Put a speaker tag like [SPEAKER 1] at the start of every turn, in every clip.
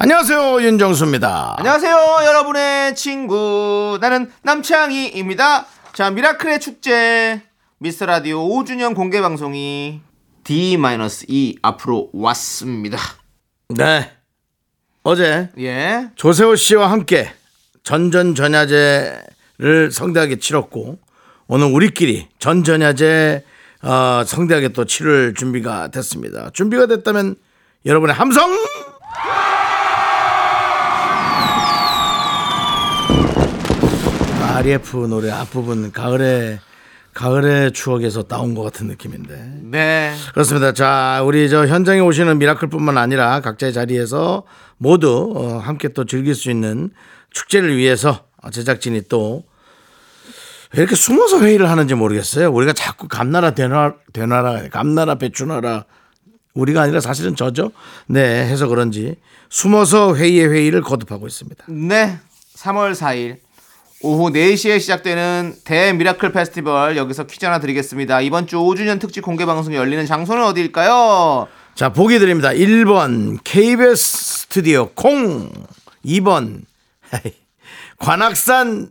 [SPEAKER 1] 안녕하세요 윤정수입니다.
[SPEAKER 2] 안녕하세요, 여러분의 친구. 나는 남창희입니다. 자, 미라클의 축제, 미스터 라디오 5주년 공개 방송이 D-2 앞으로 왔습니다.
[SPEAKER 1] 네 어제
[SPEAKER 2] 예.
[SPEAKER 1] 조세호 씨와 함께 전전전야제를 성대하게 치렀고 오늘 우리끼리 전전야제 어, 성대하게 또 치를 준비가 됐습니다. 준비가 됐다면 여러분의 함성 RF 노래 앞부분 가을의 가을의 추억에서 따온 것 같은 느낌인데
[SPEAKER 2] 네.
[SPEAKER 1] 그렇습니다. 자, 우리 저 현장에 오시는 미라클뿐만 아니라 각자의 자리에서 모두 어, 함께 또 즐길 수 있는 축제를 위해서 제작진이 또왜 이렇게 숨어서 회의를 하는지 모르겠어요. 우리가 자꾸 감나라 대나라, 대나라 감나라 배추나라 우리가 아니라 사실은 저죠. 네, 해서 그런지 숨어서 회의의 회의를 거듭하고 있습니다.
[SPEAKER 2] 네. 3월 4일 오후 4시에 시작되는 대미라클 페스티벌 여기서 퀴즈 하나 드리겠습니다. 이번 주 5주년 특집 공개 방송이 열리는 장소는 어디일까요?
[SPEAKER 1] 자, 보기 드립니다. 1번 KBS 스튜디오 콩. 2번 관악산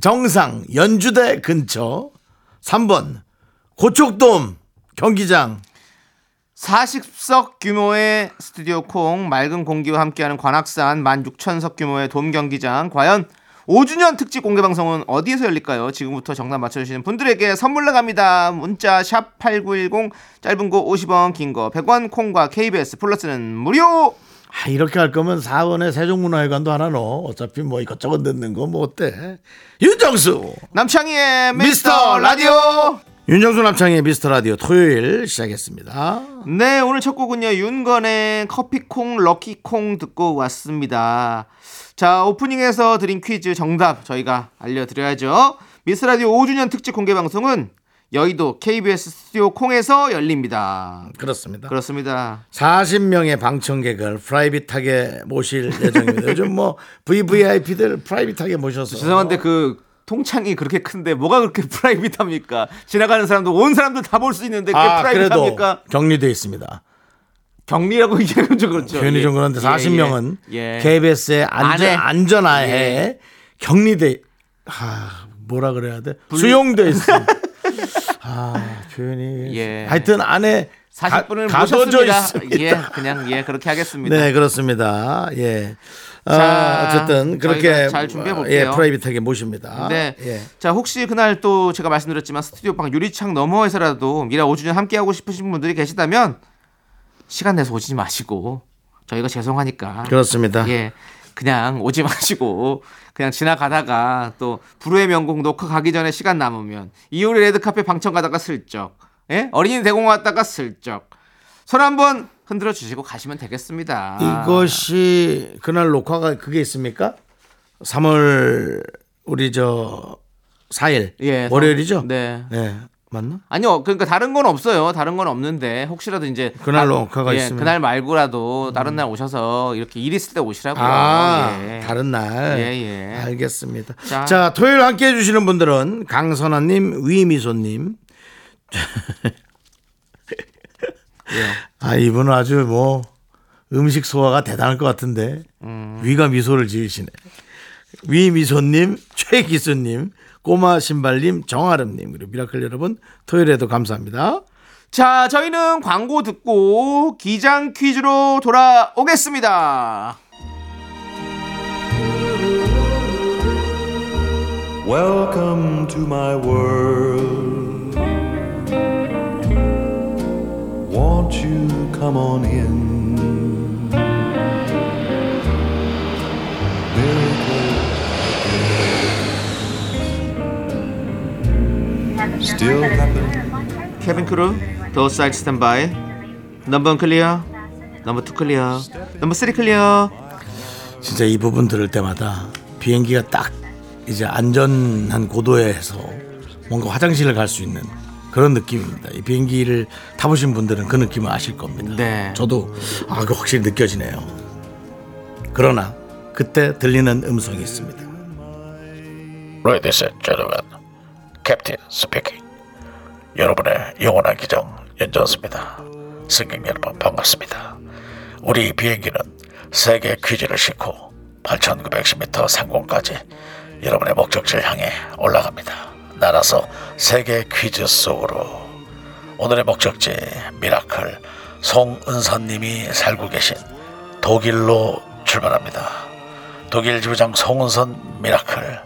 [SPEAKER 1] 정상 연주대 근처. 3번 고척돔 경기장.
[SPEAKER 2] 40석 규모의 스튜디오 콩 맑은 공기와 함께하는 관악산 16,000석 규모의 돔 경기장 과연 5주년 특집 공개 방송은 어디에서 열릴까요? 지금부터 정답 맞춰주시는 분들에게 선물 나갑니다. 문자 샵 #8910 짧은 거 50원, 긴 거 100원 콩과 KBS 플러스는 무료.
[SPEAKER 1] 아, 이렇게 할 거면 4원에 세종문화회관도 하나 넣어. 어차피 뭐 이것저것 넣는 거 뭐 어때? 윤정수.
[SPEAKER 2] 남창희의
[SPEAKER 1] 미스터
[SPEAKER 2] 라디오.
[SPEAKER 1] 윤정수 남창의 미스터 라디오 토요일 시작했습니다.
[SPEAKER 2] 네, 오늘 첫 곡은요. 윤건의 커피콩 럭키콩 듣고 왔습니다. 자, 오프닝에서 드린 퀴즈 정답 저희가 알려드려야죠. 미스라디오 5주년 특집 공개 방송은 여의도 KBS 스튜디오 콩에서 열립니다.
[SPEAKER 1] 그렇습니다.
[SPEAKER 2] 그렇습니다.
[SPEAKER 1] 40명의 방청객을 프라이빗하게 모실 예정입니다. 요즘 뭐 VVIP들 프라이빗하게 모셔서
[SPEAKER 2] 죄송한데 그 통창이 그렇게 큰데 뭐가 그렇게 프라이빗합니까? 지나가는 사람도 온 사람들 다 볼 수 있는데 그게
[SPEAKER 1] 아,
[SPEAKER 2] 프라이빗합니까?
[SPEAKER 1] 격리돼 있습니다.
[SPEAKER 2] 격리라고 얘기하면 좀 그렇죠.
[SPEAKER 1] 표현이
[SPEAKER 2] 예.
[SPEAKER 1] 좀 그런데
[SPEAKER 2] 예,
[SPEAKER 1] 40명은
[SPEAKER 2] 예. 예.
[SPEAKER 1] KBS의 안전. 안전하에
[SPEAKER 2] 예.
[SPEAKER 1] 격리돼 아, 뭐라 그래야 돼? 수용돼 있습니다. 아, 표현이
[SPEAKER 2] 예.
[SPEAKER 1] 하여튼 안에
[SPEAKER 2] 40분을
[SPEAKER 1] 가,
[SPEAKER 2] 모셨습니다.
[SPEAKER 1] 있습니다.
[SPEAKER 2] 예, 그냥 예 그렇게 하겠습니다.
[SPEAKER 1] 네, 그렇습니다. 예. 아,
[SPEAKER 2] 자,
[SPEAKER 1] 어쨌든 그렇게
[SPEAKER 2] 잘 준비해 볼게요.
[SPEAKER 1] 예, 프라이빗하게 모십니다.
[SPEAKER 2] 네.
[SPEAKER 1] 예.
[SPEAKER 2] 자, 혹시 그날 또 제가 말씀드렸지만 스튜디오 방 유리창 너머에서라도 미라 5주년 함께 하고 싶으신 분들이 계시다면 시간 내서 오지 마시고 저희가 죄송하니까
[SPEAKER 1] 그렇습니다.
[SPEAKER 2] 예. 그냥 오지 마시고 그냥 지나가다가 또 불후의 명곡 녹화 가기 전에 시간 남으면 이효리 레드카페 방청 가다가 슬쩍 예? 어린이 대공 왔다가 슬쩍 손 한번 흔들어 주시고 가시면 되겠습니다.
[SPEAKER 1] 이것이 그날 녹화가 그게 있습니까? 3월 우리 저 4일
[SPEAKER 2] 예,
[SPEAKER 1] 월요일이죠?
[SPEAKER 2] 네.
[SPEAKER 1] 네. 맞나?
[SPEAKER 2] 아니요, 그러니까 다른 건 없어요. 다른 건 없는데 혹시라도 이제
[SPEAKER 1] 그날
[SPEAKER 2] 다-
[SPEAKER 1] 녹화가
[SPEAKER 2] 예,
[SPEAKER 1] 있으면. 음.
[SPEAKER 2] 그날 말고라도 다른 날 오셔서 이렇게 일 있을 때 오시라고요.
[SPEAKER 1] 아,
[SPEAKER 2] 예.
[SPEAKER 1] 다른 날.
[SPEAKER 2] 예, 예.
[SPEAKER 1] 알겠습니다.
[SPEAKER 2] 자.
[SPEAKER 1] 자, 토요일 함께 해 주시는 분들은 강선아 님, 위미소 님.
[SPEAKER 2] 예.
[SPEAKER 1] 아, 이분은 아주 뭐 음식 소화가 대단할 것 같은데
[SPEAKER 2] 음.
[SPEAKER 1] 위가 미소를 지으시네. 위미소님, 최기수님, 꼬마 신발님, 정아름님 그리고 미라클 여러분 토요일에도 감사합니다.
[SPEAKER 2] 자, 저희는 광고 듣고 기장 퀴즈로 돌아오겠습니다.
[SPEAKER 3] Welcome to my world. Won't you come on in? Miracles still happen.
[SPEAKER 2] Cabin crew, door side standby. Number clear. Number two clear. Number three clear.
[SPEAKER 1] 진짜 이 부분 들을 때마다 비행기가 딱 이제 안전한 고도에서 뭔가 화장실을 갈 수 있는 그런 느낌입니다. 이 비행기를 타보신 분들은 그 느낌을 아실 겁니다.
[SPEAKER 2] 네.
[SPEAKER 1] 저도 아, 그 확실히 느껴지네요. 그러나 그때 들리는 음성이 있습니다.
[SPEAKER 4] Ladies and gentlemen, 캡틴 스피킹. 여러분의 영원한 기정 연전수입니다. 승객 여러분 반갑습니다. 우리 비행기는 세계 퀴즈를 싣고 8,910m 상공까지 여러분의 목적지를 향해 올라갑니다. 날아서 세계 퀴즈 속으로 오늘의 목적지 미라클 송은선님이 살고 계신 독일로 출발합니다. 독일 지부장 송은선 미라클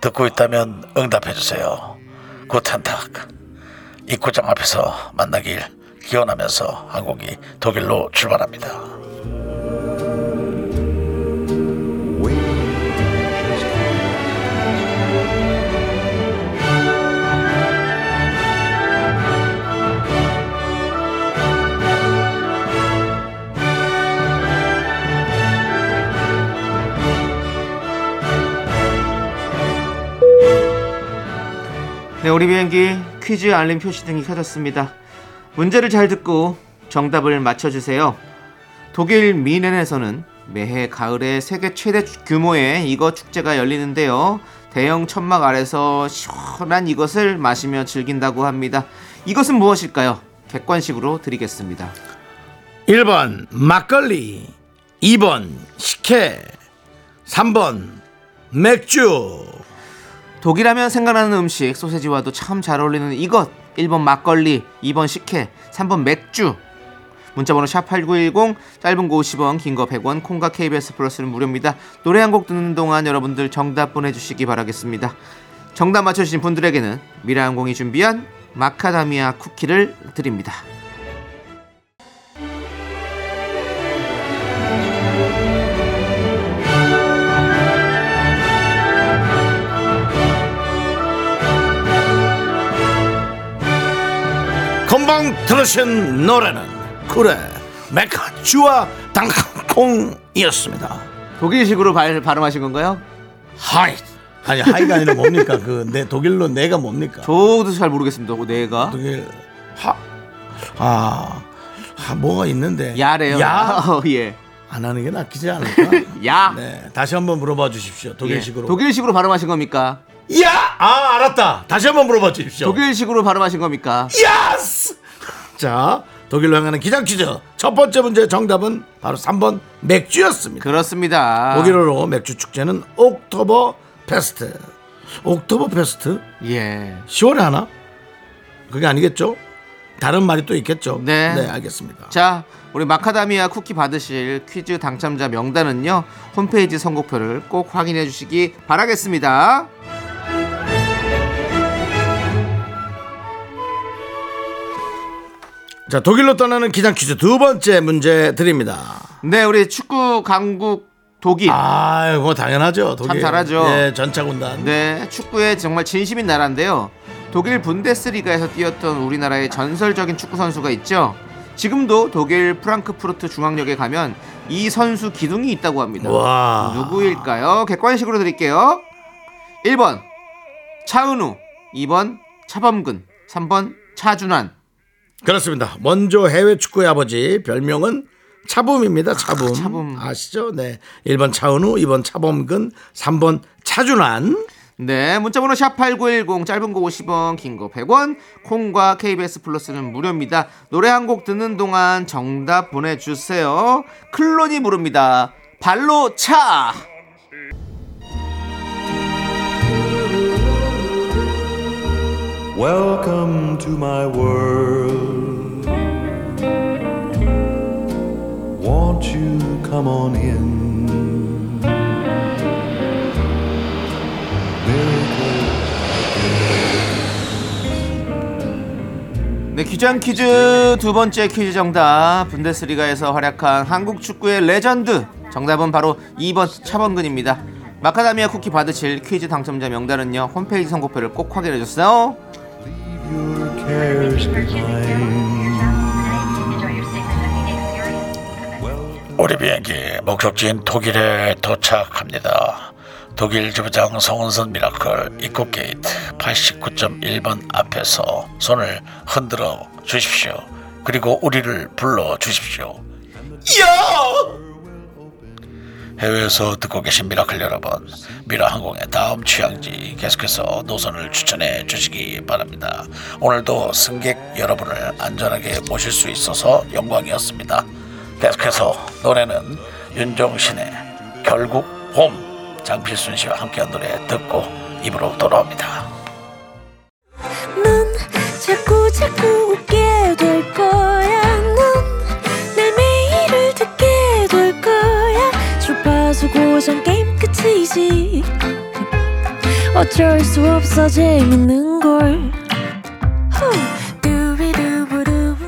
[SPEAKER 4] 듣고 있다면 응답해 주세요. Guten Tag 입국장 앞에서 만나길 기원하면서 항공기 독일로 출발합니다.
[SPEAKER 2] 네, 우리 비행기 퀴즈 알림 표시등이 켜졌습니다. 문제를 잘 듣고 정답을 맞춰주세요. 독일 미넨에서는 매해 가을에 세계 최대 규모의 이거 축제가 열리는데요. 대형 천막 아래서 시원한 이것을 마시며 즐긴다고 합니다. 이것은 무엇일까요? 객관식으로 드리겠습니다.
[SPEAKER 1] 1번 막걸리 2번 식혜 3번 맥주
[SPEAKER 2] 독일하면 생각나는 음식 소세지와도 참 잘 어울리는 이것. 1번 막걸리 2번 식혜 3번 맥주. 문자번호 샵8910 짧은 거 50원 긴 거 100원 콩과 KBS 플러스는 무료입니다. 노래 한 곡 듣는 동안 여러분들 정답 보내주시기 바라겠습니다. 정답 맞춰주신 분들에게는 미라항공이 준비한 마카다미아 쿠키를 드립니다
[SPEAKER 1] 들으신 노래는 그래 맥주와 땅콩이었습니다
[SPEAKER 2] 독일식으로 발, 발음하신 건가요?
[SPEAKER 1] 하이 아니 하이가 아니라 뭡니까 그 내 독일로 내가 뭡니까
[SPEAKER 2] 저도 잘 모르겠습니다 그 내가
[SPEAKER 1] 독일 하 아, 아 뭐가 있는데
[SPEAKER 2] 야래요
[SPEAKER 1] 야?
[SPEAKER 2] 어, 예.
[SPEAKER 1] 안 하는 게 낫지 않을까?
[SPEAKER 2] 야
[SPEAKER 1] 네, 다시 한번 물어봐 주십시오. 독일식으로.
[SPEAKER 2] 예. 독일식으로 발음하신 겁니까?
[SPEAKER 1] 야! 아, 알았다. 다시 한번 물어봐 주십시오.
[SPEAKER 2] 독일식으로 발음하신 겁니까?
[SPEAKER 1] Yes! 자, 독일로 향하는 기장 퀴즈. 첫 번째 문제 정답은 바로 3번 맥주였습니다.
[SPEAKER 2] 그렇습니다.
[SPEAKER 1] 독일어로 맥주 축제는 Oktoberfest. Oktoberfest?
[SPEAKER 2] 예.
[SPEAKER 1] 10월에 하나? 그게 아니겠죠? 다른 말이 또 있겠죠?
[SPEAKER 2] 네.
[SPEAKER 1] 알겠습니다.
[SPEAKER 2] 자, 우리 마카다미아 쿠키 받으실 퀴즈 당첨자 명단은요. 홈페이지 선곡표를 꼭 확인해 주시기 바라겠습니다.
[SPEAKER 1] 자, 독일로 떠나는 기장 퀴즈 두 번째 문제 드립니다.
[SPEAKER 2] 네, 우리 축구 강국 독일.
[SPEAKER 1] 아, 그거 당연하죠. 독일.
[SPEAKER 2] 잘하죠.
[SPEAKER 1] 예, 전차 군단.
[SPEAKER 2] 네, 축구에 정말 진심인 나라인데요. 독일 분데스리가에서 뛰었던 우리나라의 전설적인 축구 선수가 있죠. 지금도 독일 프랑크푸르트 중앙역에 가면 이 선수 기둥이 있다고 합니다.
[SPEAKER 1] 와.
[SPEAKER 2] 누구일까요? 객관식으로 드릴게요. 1번 차은우, 2번 차범근, 3번 차준환.
[SPEAKER 1] 그렇습니다. 먼저 해외 축구의 아버지 별명은 차붐입니다. 차붐.
[SPEAKER 2] 차붐.
[SPEAKER 1] 아시죠? 네. 1번 차은우, 2번 차범근, 3번 차준환.
[SPEAKER 2] 네, 문자번호 샵8910 짧은 거 50원, 긴 거 100원, 콩과 KBS 플러스는 무료입니다. 노래 한 곡 듣는 동안 정답 보내주세요. 클론이 부릅니다. 발로 차!
[SPEAKER 3] Welcome to my world. Won't you come on in?
[SPEAKER 2] 네, 기장 퀴즈 두 번째 퀴즈 정답. 분데스리가에서 활약한 한국 축구의 레전드. 정답은 바로 2번 차범근입니다. 마카다미아 쿠키 받으실 퀴즈 당첨자 명단은요. 홈페이지 선곡표를 꼭 확인해 주세요.
[SPEAKER 4] 우리 비행기 목적지인 독일에 도착합니다. 독일 지부장 송은선 미라클 입국 게이트 89.1번 앞에서 손을 흔들어 주십시오. 그리고 우리를 불러 주십시오. 해외에서 듣고 계신 미라클 여러분, 미라 항공의 다음 취항지 계속해서 노선을 추천해 주시기 바랍니다. 오늘도 승객 여러분을 안전하게 모실 수 있어서 영광이었습니다. 계속해서 노래는 윤종신의 결국 봄 장필순 씨와 함께한 노래 듣고 입으로 돌아옵니다.
[SPEAKER 5] 넌 자꾸 자꾸 웃게 될 거야. 넌내 매일을 듣게 될 거야. 주파수 고정 게임 끝이지. 어쩔 수 없어 재밌는 걸.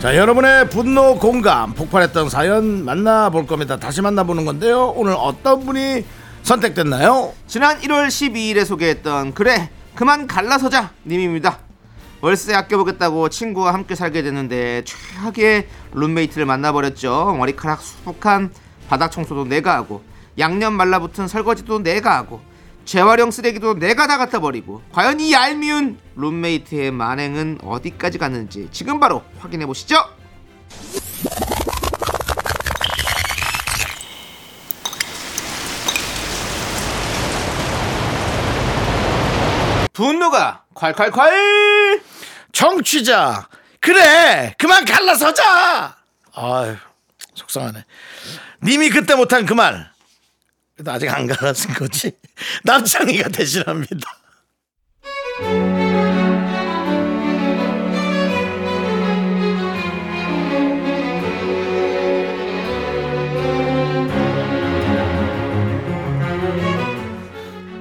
[SPEAKER 1] 자 여러분의 분노 공감 폭발했던 사연 만나볼 겁니다. 다시 만나보는 건데요. 오늘 어떤 분이 선택됐나요?
[SPEAKER 2] 지난 1월 12일에 소개했던 그래 그만 갈라서자 님입니다. 월세 아껴보겠다고 친구와 함께 살게 됐는데 최악의 룸메이트를 만나버렸죠. 머리카락 수북한 바닥 청소도 내가 하고 양념 말라붙은 설거지도 내가 하고 재활용 쓰레기도 내가 다 갖다 버리고 과연 이 얄미운 룸메이트의 만행은 어디까지 갔는지 지금 바로 확인해 보시죠. 분노가 콸콸콸!
[SPEAKER 1] 청취자 그래 그만 갈라서자! 아유 속상하네. 님이 그때 못한 그 말 그래도 아직 안 갈라진 거지 남창희가 대신합니다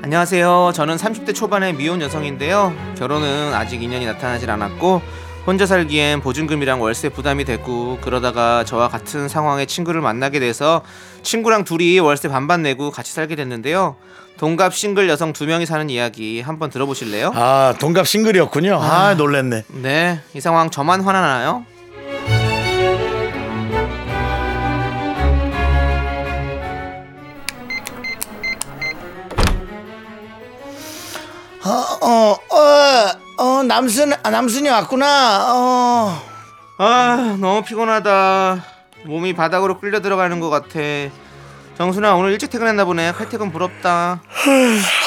[SPEAKER 2] 안녕하세요. 저는 30대 초반의 미혼 여성인데요. 결혼은 아직 인연이 나타나질 않았고 혼자 살기엔 보증금이랑 월세 부담이 되고 그러다가 저와 같은 상황의 친구를 만나게 돼서 친구랑 둘이 월세 반반 내고 같이 살게 됐는데요. 동갑 싱글 여성 두 명이 사는 이야기 한번 들어보실래요?
[SPEAKER 1] 아 동갑 싱글이었군요 아 놀랬네
[SPEAKER 2] 네, 이 상황 저만 화나나요?
[SPEAKER 1] 어, 어, 어, 남순, 아, 남순이 왔구나. 어.
[SPEAKER 2] 아, 너무 피곤하다. 몸이 바닥으로 끌려 들어가는 것 같아. 정순아 오늘 일찍 퇴근했나 보네. 칼퇴근 부럽다.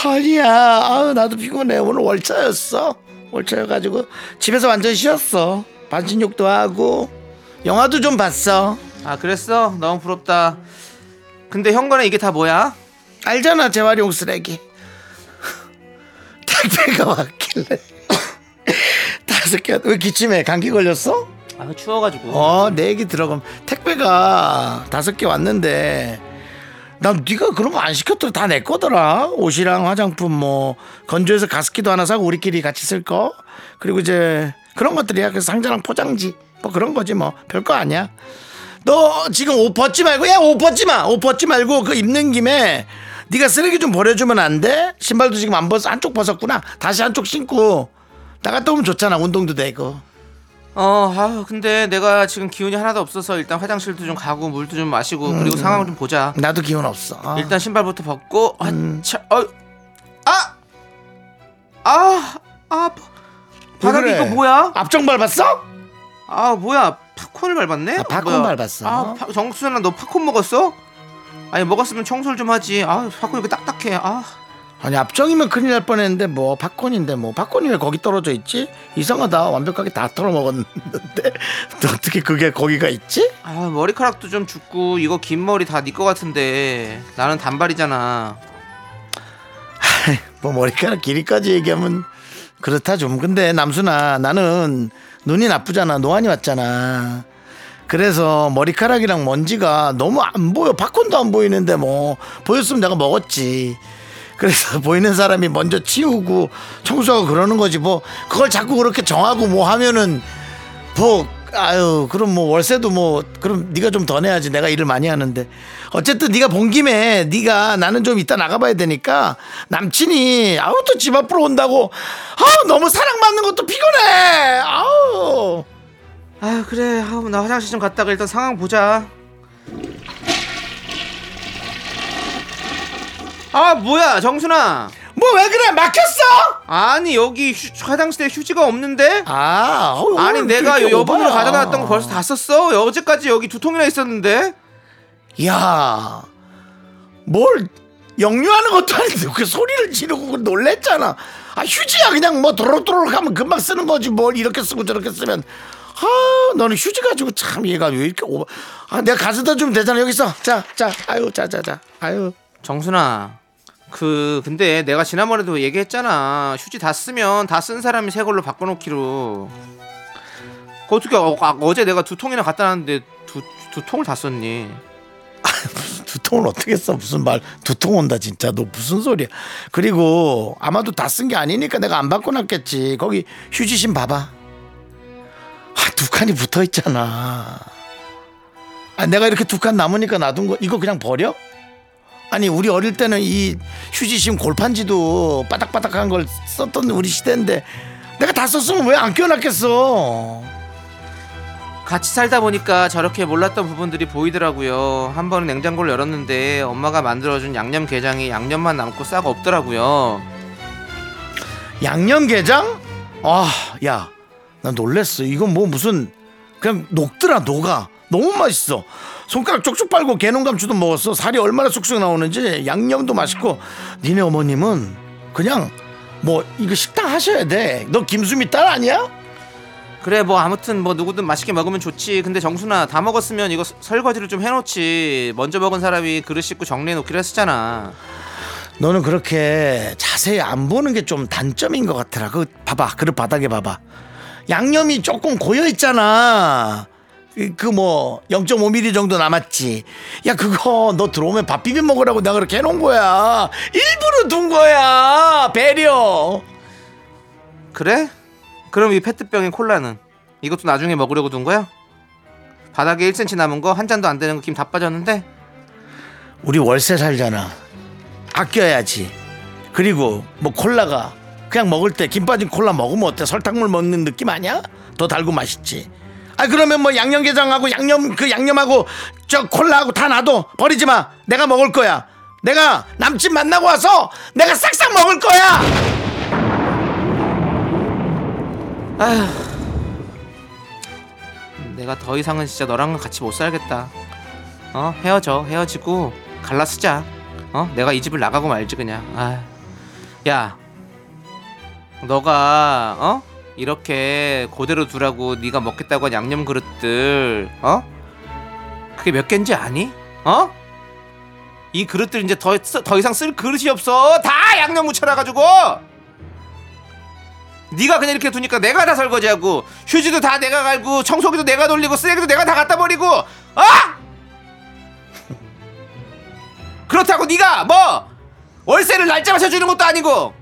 [SPEAKER 1] 아니야. 아우, 나도 피곤해. 오늘 월차였어. 월차여가지고 집에서 완전 쉬었어. 반신욕도 하고 영화도 좀 봤어.
[SPEAKER 2] 아 그랬어? 너무 부럽다. 근데 현관에 이게 다 뭐야?
[SPEAKER 1] 알잖아, 재활용 쓰레기. 택배가 왔길래. 개. 왜 기침해? 감기 걸렸어?
[SPEAKER 2] 아 추워가지고.
[SPEAKER 1] 어, 내 얘기 들어가면 택배가 다섯 개 왔는데 난 네가 그런 거 안 시켰더라 다 내 거더라 옷이랑 화장품 뭐 건조해서 가습기도 하나 사고 우리끼리 같이 쓸 거 그리고 이제 그런 것들이야 그 상자랑 포장지 뭐 그런 거지 뭐 별거 아니야 너 지금 옷 벗지 말고 야 옷 벗지 마옷 벗지 말고 그 입는 김에 네가 쓰레기 좀 버려주면 안 돼? 신발도 지금 안 벗어 한쪽 벗었구나 다시 한쪽 신고 나갔다 오면 좋잖아 운동도 되고
[SPEAKER 2] 어, 아 근데 내가 지금 기운이 하나도 없어서 일단 화장실도 좀 가고 물도 좀 마시고 그리고 상황을 좀 보자.
[SPEAKER 1] 나도 기운 없어 아.
[SPEAKER 2] 일단 신발부터 벗고 아차 어, 아, 아, 아, 바닥에
[SPEAKER 1] 왜 그래?
[SPEAKER 2] 이거 뭐야?
[SPEAKER 1] 앞정 밟았어?
[SPEAKER 2] 아 뭐야 팝콘을 밟았네?
[SPEAKER 1] 아, 팝콘
[SPEAKER 2] 뭐야?
[SPEAKER 1] 밟았어?
[SPEAKER 2] 아 파- 정수연아 너 팝콘 먹었어? 아니 먹었으면 청소를 좀 하지. 아 팝콘 이렇게 딱딱해. 아
[SPEAKER 1] 아니 앞정이면 큰일 날 뻔했는데 뭐 팝콘인데 뭐 팝콘이 왜 거기 떨어져 있지? 이상하다 완벽하게 다 털어 먹었는데 또 어떻게 그게 거기가 있지?
[SPEAKER 2] 아 머리카락도 좀 죽고 이거 긴 머리 다 네 거 같은데 나는 단발이잖아
[SPEAKER 1] 뭐 머리카락 길이까지 얘기하면 그렇다 좀 근데 남순아 나는 눈이 나쁘잖아 노안이 왔잖아 그래서 머리카락이랑 먼지가 너무 안 보여. 팝콘도 안 보이는데 뭐 보였으면 내가 먹었지. 그래서 보이는 사람이 먼저 치우고 청소하고 그러는 거지 뭐. 그걸 자꾸 그렇게 정하고 뭐 하면은 뭐 아유 그럼 뭐 월세도 뭐 그럼 네가 좀 더 내야지. 내가 일을 많이 하는데. 어쨌든 네가 본 김에 네가 나는 좀 이따 나가봐야 되니까 남친이 아우 또 집 앞으로 온다고. 아우 너무 사랑받는 것도 피곤해. 아우.
[SPEAKER 2] 아 그래. 아우 나 화장실 좀 갔다가 일단 상황 보자 아 뭐야 정순아
[SPEAKER 1] 뭐 왜 그래 막혔어
[SPEAKER 2] 아니 여기 휴, 화장실에 휴지가 없는데
[SPEAKER 1] 아 어우,
[SPEAKER 2] 아니 내가 여분으로. 가져다 놨던 거 벌써 다 썼어 어제까지 여기 두 통이나 있었는데
[SPEAKER 1] 야, 뭘 역류하는 것도 아닌데 그 소리를 지르고 놀랬잖아. 아 휴지야 그냥 뭐 도로도로 하면 금방 쓰는 거지 뭘 이렇게 쓰고 저렇게 쓰면. 아 너는 휴지 가지고 참 얘가 왜 이렇게 오바. 아 내가 가져다 주면 되잖아 여기 있어. 자, 자, 아유, 자, 자, 자, 아유.
[SPEAKER 2] 정순아 그 근데 내가 지난번에도 얘기했잖아. 휴지 다 쓰면 다 쓴 사람이 새 걸로 바꿔놓기로. 그 어떻게 어, 아, 어제 내가 두 통이나 갖다 놨는데 두, 두 통을 다 썼니?
[SPEAKER 1] 두 통을 어떻게 써? 무슨 말? 두 통 온다 진짜. 너 무슨 소리야? 그리고 아마도 다 쓴 게 아니니까 내가 안 바꿔놨겠지. 거기 휴지심 봐봐. 아, 두 칸이 붙어 있잖아. 아, 내가 이렇게 두 칸 남으니까 놔둔 거 이거 그냥 버려? 아니 우리 어릴 때는 이 휴지심 골판지도 바닥바닥한 걸 썼던 우리 시대인데 내가 다 썼으면 왜안 껴놨겠어
[SPEAKER 2] 같이 살다 보니까 저렇게 몰랐던 부분들이 보이더라고요 한 번은 냉장고를 열었는데 엄마가 만들어준 양념게장이 양념만 남고 싹 없더라고요
[SPEAKER 1] 양념게장? 아, 야, 나 놀랬어. 이건 뭐 무슨 그냥 녹더라 녹아. 너무 맛있어. 손가락 쪽쪽 빨고 개농 감추도 먹었어. 살이 얼마나 쑥쑥 나오는지 양념도 맛있고. 니네 어머님은 그냥 뭐 이거 식당 하셔야 돼. 너 김수미 딸 아니야?
[SPEAKER 2] 그래 뭐 아무튼 뭐 누구든 맛있게 먹으면 좋지 근데 정순아 다 먹었으면 이거 서- 설거지를 좀 해놓지 먼저 먹은 사람이 그릇 씻고 정리해놓기로 했었잖아
[SPEAKER 1] 너는 그렇게 자세히 안 보는 게 좀 단점인 것 같더라. 그 봐봐, 그릇 바닥에 봐봐. 양념이 조금 고여 있잖아. 그 뭐 0.5mm 정도 남았지. 야 그거 너 들어오면 밥 비벼 먹으라고 내가 그렇게 해놓은 거야. 일부러 둔 거야. 배려.
[SPEAKER 2] 그래? 그럼 이 페트병인 콜라는 이것도 나중에 먹으려고 둔 거야? 바닥에 1cm 남은 거 한 잔도 안 되는 거 김 다 빠졌는데
[SPEAKER 1] 우리 월세 살잖아. 아껴야지. 그리고 뭐 콜라가 그냥 먹을 때 김 빠진 콜라 먹으면 어때? 설탕물 먹는 느낌 아니야? 더 달고 맛있지. 아 그러면 뭐 양념게장하고 양념 그 양념하고 저 콜라하고 다 놔둬. 버리지 마. 내가 먹을 거야. 내가 남친 만나고 와서 내가 싹싹 먹을 거야.
[SPEAKER 2] 내가 더 이상은 진짜 너랑은 같이 못 살겠다. 어? 헤어져. 헤어지고 갈라 쓰자. 어? 내가 이 집을 나가고 말지 그냥. 아야. 너가 어 이렇게 그대로 두라고 네가 먹겠다고 한 양념 그릇들 어? 그게 몇 개인지 아니? 어? 이 그릇들 이제 더, 쓰- 더 이상 쓸 그릇이 없어. 다 양념 묻혀놔가지고. 네가 그냥 이렇게 두니까 내가 다 설거지하고 휴지도 다 내가 갈고 청소기도 내가 돌리고 쓰레기도 내가 다 갖다 버리고 어? 그렇다고 네가 뭐 월세를 날짜 맞춰 주는 것도 아니고.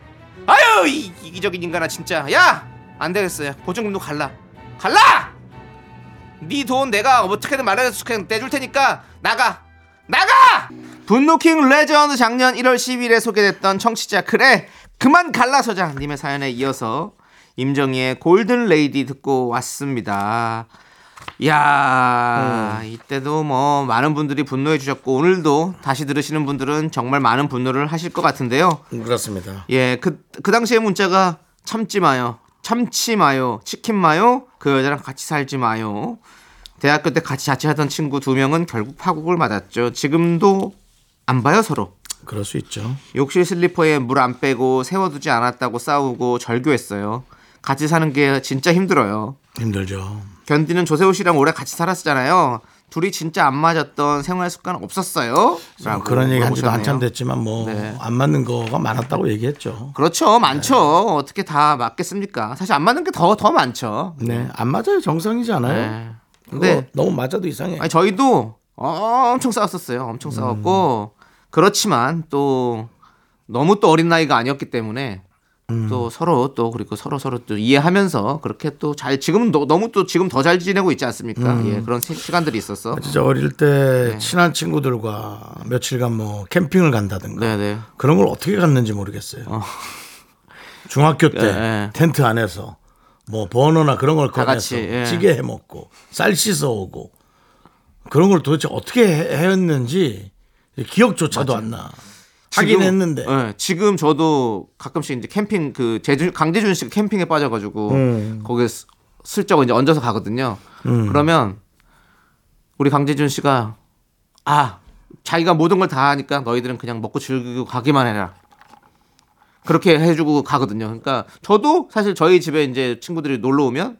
[SPEAKER 2] 아유 이, 이기적인 인간아 진짜. 야 안 되겠어요 보증금도 갈라 갈라 네 돈 내가 어떻게든 말해서 그냥 떼줄 테니까 나가 나가 분노킹 레전드 작년 1월 10일에 소개됐던 청취자 그래 그만 갈라 소장님의 사연에 이어서 임정희의 Golden Lady 듣고 왔습니다. 야 이때도 뭐 많은 분들이 분노해 주셨고 오늘도 다시 들으시는 분들은 정말 많은 분노를 하실 것 같은데요.
[SPEAKER 1] 그렇습니다.
[SPEAKER 2] 예, 그, 그 당시에 문자가 참지 마요. 참지 마요. 치킨 마요. 그 여자랑 같이 살지 마요. 대학교 때 같이 자취하던 친구 두 명은 결국 파국을 맞았죠. 지금도 안 봐요, 서로.
[SPEAKER 1] 그럴 수 있죠.
[SPEAKER 2] 욕실 슬리퍼에 물 안 빼고 세워두지 않았다고 싸우고 절교했어요. 같이 사는 게 진짜 힘들어요.
[SPEAKER 1] 힘들죠.
[SPEAKER 2] 견디는 조세호 씨랑 오래 같이 살았잖아요. 둘이 진짜 안 맞았던 생활 습관 없었어요? 라고
[SPEAKER 1] 그런 얘기 한 지도
[SPEAKER 2] 물어보셨네요.
[SPEAKER 1] 한참 됐지만 뭐안
[SPEAKER 2] 네.
[SPEAKER 1] 맞는 거가 많았다고 얘기했죠.
[SPEAKER 2] 그렇죠. 많죠. 어떻게 다 맞겠습니까? 사실 안 맞는 게 더더 많죠.
[SPEAKER 1] 네, 안 맞아요. 정상이잖아요.
[SPEAKER 2] 네. 근데
[SPEAKER 1] 너무 맞아도 이상해.
[SPEAKER 2] 아니 저희도 엄청 싸웠었어요. 엄청 싸웠고 그렇지만 또 너무 또 어린 나이가 아니었기 때문에 또 서로 또 그리고 서로 서로 또 이해하면서 그렇게 또 잘 지금 너, 너무 또 지금 더 잘 지내고 있지 않습니까? 예 그런 시, 시간들이 있었어.
[SPEAKER 1] 진짜 어릴 때
[SPEAKER 2] 네.
[SPEAKER 1] 친한 친구들과 며칠간 뭐 캠핑을 간다든가
[SPEAKER 2] 네네.
[SPEAKER 1] 그런 걸 어떻게 갔는지 모르겠어요. 중학교 때
[SPEAKER 2] 예.
[SPEAKER 1] 텐트 안에서 뭐 버너나 그런
[SPEAKER 2] 걸다
[SPEAKER 1] 꺼내서
[SPEAKER 2] 같이, 예.
[SPEAKER 1] 찌개 해 먹고 쌀 씻어 오고 그런 걸 도대체 어떻게 해- 했는지 기억조차도 안 나. 하긴
[SPEAKER 2] 지금-
[SPEAKER 1] 했는데
[SPEAKER 2] 예, 지금 저도 가끔씩 이제 캠핑 그 제주 강재준 씨가 캠핑에 빠져가지고
[SPEAKER 1] 음.
[SPEAKER 2] 거기에 스- 슬쩍 이제 얹어서 가거든요. 그러면 우리 강재준 씨가 아 자기가 모든 걸 다 하니까 너희들은 그냥 먹고 즐기고 가기만 해라. 그렇게 해주고 가거든요. 그러니까 저도 사실 저희 집에 이제 친구들이 놀러 오면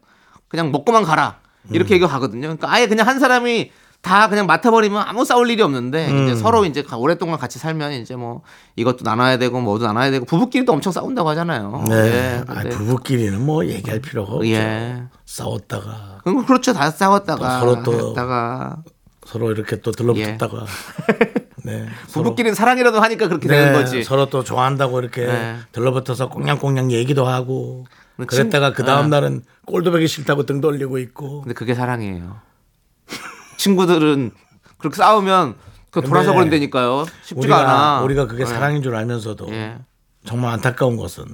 [SPEAKER 2] 그냥 먹고만 가라 이렇게 얘기가 가거든요. 그러니까 아예 그냥 한 사람이 다 그냥 맡아버리면 아무 싸울 일이 없는데 이제 서로 이제 가- 오랫동안 같이 살면 이제 뭐 이것도 나눠야 되고 뭐도 나눠야 되고 부부끼리도 엄청 싸운다고 하잖아요.
[SPEAKER 1] 네.
[SPEAKER 2] 예,
[SPEAKER 1] 아, 부부끼리는 뭐 얘기할 필요가 없죠.
[SPEAKER 2] 예.
[SPEAKER 1] 싸웠다가
[SPEAKER 2] 그럼 그렇죠. 다 싸웠다가
[SPEAKER 1] 또 서로 또-
[SPEAKER 2] 했다가
[SPEAKER 1] 서로 이렇게 또 들러붙었다가 네. 서로-
[SPEAKER 2] 부부끼리는 사랑이라도 하니까 그렇게
[SPEAKER 1] 네,
[SPEAKER 2] 되는 거지.
[SPEAKER 1] 서로 또 좋아한다고 이렇게
[SPEAKER 2] 네.
[SPEAKER 1] 들러붙어서 꽁냥꽁냥 얘기도 하고 그랬다가
[SPEAKER 2] 친-
[SPEAKER 1] 그 다음
[SPEAKER 2] 아.
[SPEAKER 1] 날은 꼴도 보기 싫다고 등 돌리고 있고
[SPEAKER 2] 근데 그게 사랑이에요. 친구들은 그렇게 싸우면 그 돌아서 버린다니까요. 쉽지가
[SPEAKER 1] 우리가
[SPEAKER 2] 않아.
[SPEAKER 1] 우리가 그게
[SPEAKER 2] 네.
[SPEAKER 1] 사랑인 줄 알면서도
[SPEAKER 2] 예.
[SPEAKER 1] 정말 안타까운 것은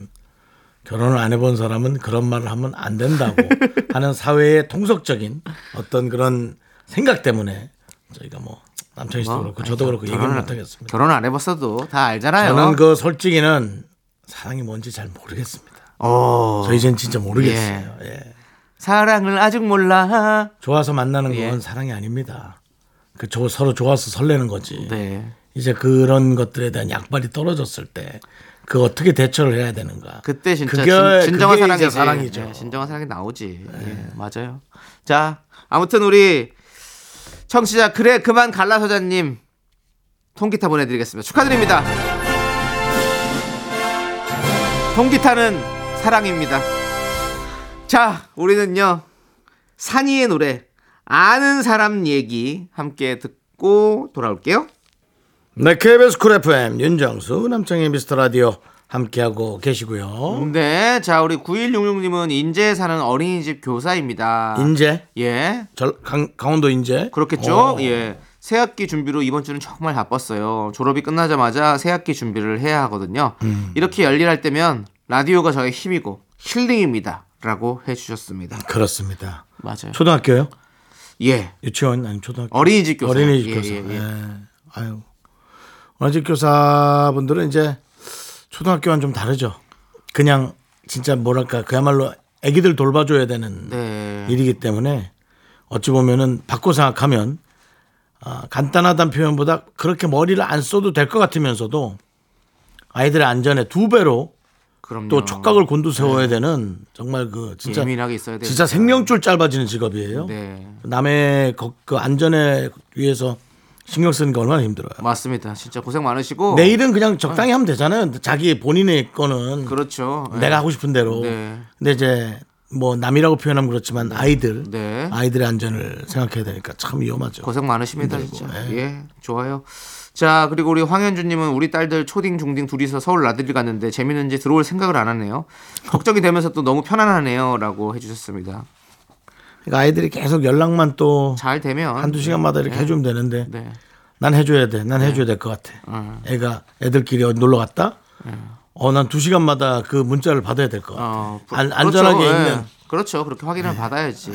[SPEAKER 1] 결혼을 안 해본 사람은 그런 말을 하면 안 된다고 하는 사회의 통속적인 어떤 그런 생각 때문에 저희가 뭐 남창희 씨도 그렇고 저도 그렇고 얘기를
[SPEAKER 2] 결혼을-
[SPEAKER 1] 못 하겠습니다.
[SPEAKER 2] 결혼 안 해봤어도 다 알잖아요.
[SPEAKER 1] 저는 그 솔직히는 사랑이 뭔지 잘 모르겠습니다.
[SPEAKER 2] 어,
[SPEAKER 1] 저 이젠 진짜 모르겠어요. 예.
[SPEAKER 2] 사랑을 아직 몰라.
[SPEAKER 1] 좋아서 만나는 건
[SPEAKER 2] 예.
[SPEAKER 1] 사랑이 아닙니다. 그 저- 서로 좋아서 설레는 거지.
[SPEAKER 2] 네.
[SPEAKER 1] 이제 그런 것들에 대한 약발이 떨어졌을 때 그 어떻게 대처를 해야 되는가.
[SPEAKER 2] 그때 진짜
[SPEAKER 1] 그게-
[SPEAKER 2] 진, 정한.
[SPEAKER 1] 이제 사랑이죠.
[SPEAKER 2] 예, 진정한 사랑이 나오지. 예, 맞아요. 자, 아무튼 우리 청취자 그래 그만 갈라 서자님 통기타 보내드리겠습니다. 축하드립니다. 통기타는 사랑입니다. 자, 우리는요 산이의 노래 아는 사람 얘기 함께 듣고 돌아올게요.
[SPEAKER 1] 네, KBS 쿨 FM 윤정수 남창희 미스터 라디오 함께하고 계시고요.
[SPEAKER 2] 네, 자 우리 9166님은 인제에 사는 어린이집 교사입니다.
[SPEAKER 1] 인제
[SPEAKER 2] 예,
[SPEAKER 1] 절, 강, 강원도 인제
[SPEAKER 2] 그렇겠죠.
[SPEAKER 1] 어.
[SPEAKER 2] 예. 새학기 준비로 이번 주는 정말 바빴어요. 졸업이 끝나자마자 새학기 준비를 해야 하거든요.
[SPEAKER 1] 음.
[SPEAKER 2] 이렇게 열일할 때면 라디오가 저의 힘이고 힐링입니다. 라고 해주셨습니다.
[SPEAKER 1] 그렇습니다.
[SPEAKER 2] 맞아요.
[SPEAKER 1] 초등학교요?
[SPEAKER 2] 예.
[SPEAKER 1] 유치원 아니 초등학교
[SPEAKER 2] 어린이집 교사.
[SPEAKER 1] 어린이집
[SPEAKER 2] 예,
[SPEAKER 1] 교사.
[SPEAKER 2] 예, 예.
[SPEAKER 1] 예. 아유 어린이집 교사분들은 이제 초등학교와는 좀 다르죠. 그냥 진짜 뭐랄까 그야말로 아기들 돌봐줘야 되는
[SPEAKER 2] 네.
[SPEAKER 1] 일이기 때문에 어찌 보면은 바꿔 생각하면 아, 간단하다는 표현보다 그렇게 머리를 안 써도 될 것 같으면서도 아이들의 안전에 두 배로
[SPEAKER 2] 그럼요.
[SPEAKER 1] 또 촉각을 곤두세워야 되는 정말 그 진짜
[SPEAKER 2] 예민하게 있어야 돼요.
[SPEAKER 1] 진짜 생명줄 짧아지는 직업이에요.
[SPEAKER 2] 네.
[SPEAKER 1] 남의 거- 그 안전에 위해서 신경 쓰는 게 얼마나 힘들어요.
[SPEAKER 2] 맞습니다. 진짜 고생 많으시고.
[SPEAKER 1] 내일은 그냥 적당히 하면 되잖아요. 자기 본인의 거는
[SPEAKER 2] 그렇죠. 예.
[SPEAKER 1] 내가 하고 싶은 대로.
[SPEAKER 2] 네.
[SPEAKER 1] 근데 이제 뭐 남이라고 표현하면 그렇지만 아이들,
[SPEAKER 2] 네.
[SPEAKER 1] 아이들의 안전을 생각해야 되니까 참 위험하죠.
[SPEAKER 2] 고생 많으십니다 진짜.
[SPEAKER 1] 예.
[SPEAKER 2] 예, 좋아요. 자 그리고 우리 황현주님은 우리 딸들 초딩 중딩 둘이서 서울 나들이 갔는데 재밌는지 들어올 생각을 안 하네요. 걱정이 되면서 또 너무 편안하네요 라고 해주셨습니다.
[SPEAKER 1] 그러니까 아이들이 계속 연락만 또
[SPEAKER 2] 잘 되면
[SPEAKER 1] 한두 시간마다 이렇게
[SPEAKER 2] 네.
[SPEAKER 1] 해주면 되는데
[SPEAKER 2] 네.
[SPEAKER 1] 난 해줘야 돼. 난 해줘야 될 것 같아.
[SPEAKER 2] 어.
[SPEAKER 1] 애가 애들끼리 어디 놀러 갔다? 어, 난 두 시간마다 그 문자를 받아야 될 것 같아.
[SPEAKER 2] 어, 부-
[SPEAKER 1] 안, 안전하게
[SPEAKER 2] 그렇죠. 예.
[SPEAKER 1] 있는.
[SPEAKER 2] 그렇죠. 그렇게 확인을 받아야지.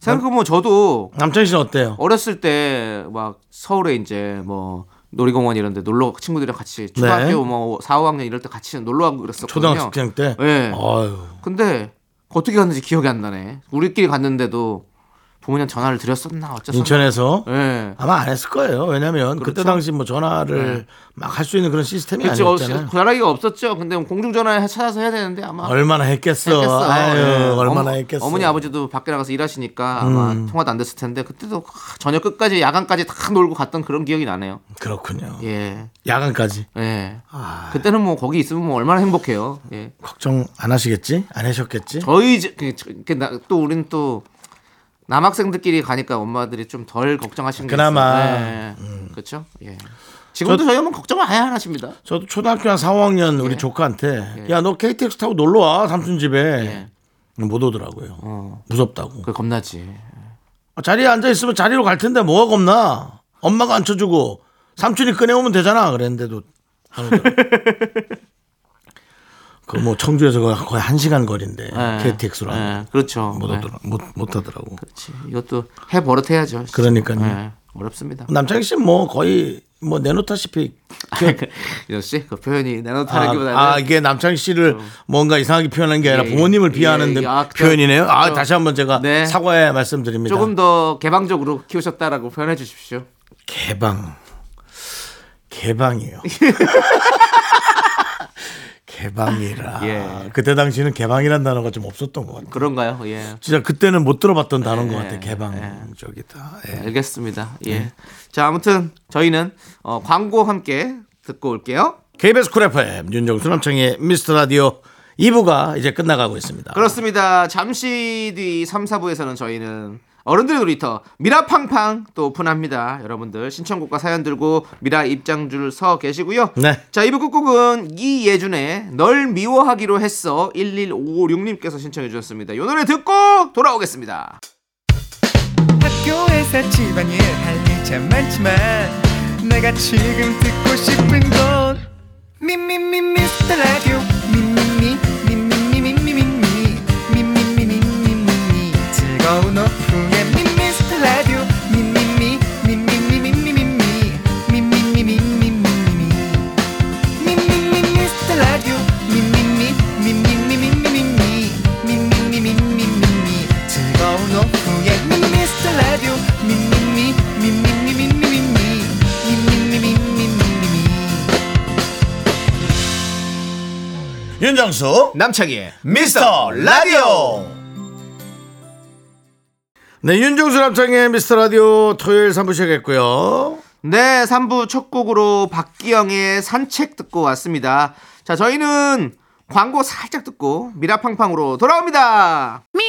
[SPEAKER 1] 예.
[SPEAKER 2] 생각해보면 저도
[SPEAKER 1] 남창희 씨는 어때요?
[SPEAKER 2] 어렸을 때 막 서울에 이제 뭐 놀이공원 이런 데 놀러 친구들이랑 같이 초등학교
[SPEAKER 1] 네.
[SPEAKER 2] 뭐 4, 5학년 이럴 때 같이 놀러 가고 그랬었거든요.
[SPEAKER 1] 초등학생 때?
[SPEAKER 2] 네.
[SPEAKER 1] 아유.
[SPEAKER 2] 근데 어떻게 갔는지 기억이 안 나네. 우리끼리 갔는데도 부모님 전화를 드렸었나 어쩌었나.
[SPEAKER 1] 인천에서
[SPEAKER 2] 예.
[SPEAKER 1] 아마 안 했을 거예요. 왜냐면 그때
[SPEAKER 2] 그렇죠.
[SPEAKER 1] 당시 뭐 전화를 막할 수 있는 그런 시스템이
[SPEAKER 2] 어,
[SPEAKER 1] 아니었잖아요.
[SPEAKER 2] 전화기가 없었죠. 근데 공중 전화 찾아서 해야 되는데 아마
[SPEAKER 1] 얼마나 했겠어.
[SPEAKER 2] 했겠어.
[SPEAKER 1] 아유,
[SPEAKER 2] 예.
[SPEAKER 1] 얼마나 했겠어.
[SPEAKER 2] 어머니 아버지도 밖에 나가서 일하시니까 아마
[SPEAKER 1] 음.
[SPEAKER 2] 통화도 안 됐을 텐데 그때도 저녁 끝까지 야간까지 다 놀고 갔던 그런 기억이 나네요.
[SPEAKER 1] 그렇군요.
[SPEAKER 2] 예.
[SPEAKER 1] 야간까지.
[SPEAKER 2] 예.
[SPEAKER 1] 아.
[SPEAKER 2] 그때는 뭐 거기 있으면 뭐 얼마나 행복해요. 예.
[SPEAKER 1] 걱정 안 하시겠지? 안 하셨겠지?
[SPEAKER 2] 저희 집, 그, 저- 그 나- 또 우리는 또 남학생들끼리 가니까 엄마들이 좀 덜 걱정하시는 게
[SPEAKER 1] 그나마.
[SPEAKER 2] 있어요. 네. 그렇죠. 예. 지금도 저희 엄마 걱정을 아예 안 하십니다.
[SPEAKER 1] 저도 초등학교 한 4, 5학년 우리 조카한테 야너 KTX 타고 놀러 와 삼촌 집에
[SPEAKER 2] 예.
[SPEAKER 1] 못 오더라고요. 무섭다고.
[SPEAKER 2] 그 겁나지.
[SPEAKER 1] 아, 자리에 앉아 있으면 자리로 갈 텐데 뭐가 겁나? 엄마가 앉혀주고 삼촌이 꺼내오면 되잖아. 그랬는데도 안 오더라고. 그 뭐 청주에서 거의- 거의 한 시간 거리인데
[SPEAKER 2] 예.
[SPEAKER 1] KTX로
[SPEAKER 2] 예, 그렇죠.
[SPEAKER 1] 못
[SPEAKER 2] 예.
[SPEAKER 1] 오더라 못, 못 하더라고.
[SPEAKER 2] 그렇지. 이것도 해 버릇해야죠.
[SPEAKER 1] 그러니까요.
[SPEAKER 2] 예, 어렵습니다.
[SPEAKER 1] 남창희 씨뭐 거의 뭐 내놓다시피
[SPEAKER 2] 이현 씨, 그 표현이
[SPEAKER 1] 아,
[SPEAKER 2] 나눠타르기보다는
[SPEAKER 1] 아, 이게 남창희 씨를 뭔가 이상하게 표현한 게 아니라
[SPEAKER 2] 예,
[SPEAKER 1] 부모님을
[SPEAKER 2] 예,
[SPEAKER 1] 비하하는
[SPEAKER 2] 예, 아, 그-
[SPEAKER 1] 표현이네요. 아
[SPEAKER 2] 그렇죠.
[SPEAKER 1] 다시 한번 제가
[SPEAKER 2] 네.
[SPEAKER 1] 사과의 말씀드립니다.
[SPEAKER 2] 조금 더 개방적으로 키우셨다라고 표현해 주십시오.
[SPEAKER 1] 개방 개방이요. 개방이라.
[SPEAKER 2] 예.
[SPEAKER 1] 그때 당시는 개방이란 단어가 좀 없었던 것 같아요.
[SPEAKER 2] 그런가요? 예.
[SPEAKER 1] 진짜 그때는 못 들어봤던 단어인 것
[SPEAKER 2] 예,
[SPEAKER 1] 같아요. 개방
[SPEAKER 2] 예.
[SPEAKER 1] 예.
[SPEAKER 2] 알겠습니다. 예. 자, 아무튼 저희는 어, 광고 함께 듣고 올게요.
[SPEAKER 1] KBS 쿨 FM 윤정수 남창희 미스터 라디오 2부가 이제 끝나가고 있습니다.
[SPEAKER 2] 그렇습니다. 잠시 뒤 3, 4부에서는 저희는 어른들의 놀이터 미라팡팡 또 오픈합니다. 여러분들 신청곡과 사연 들고 미라 입장줄 서 계시고요.
[SPEAKER 1] 네.
[SPEAKER 2] 자, 2부 끝곡은 이예준의 널 미워하기로 했어 11556님께서 신청해 주셨습니다. 이 노래 듣고 돌아오겠습니다.
[SPEAKER 6] 학교에서 집안일 할일참 많지만 내가 지금 듣고 싶은 건 미미미 미스터 라디오 미미미 미미미 미미미 미미미 미미미 즐거운 오후
[SPEAKER 1] 윤정수
[SPEAKER 2] 남창희의
[SPEAKER 1] 미스터 라디오. 네, 윤정수 남창의 미스터 라디오 토요일 3부 시작했고요.
[SPEAKER 2] 네, 3부 첫 곡으로 박기영의 산책 듣고 왔습니다. 자, 저희는 광고 살짝 듣고 미라팡팡으로 돌아옵니다.
[SPEAKER 5] Me,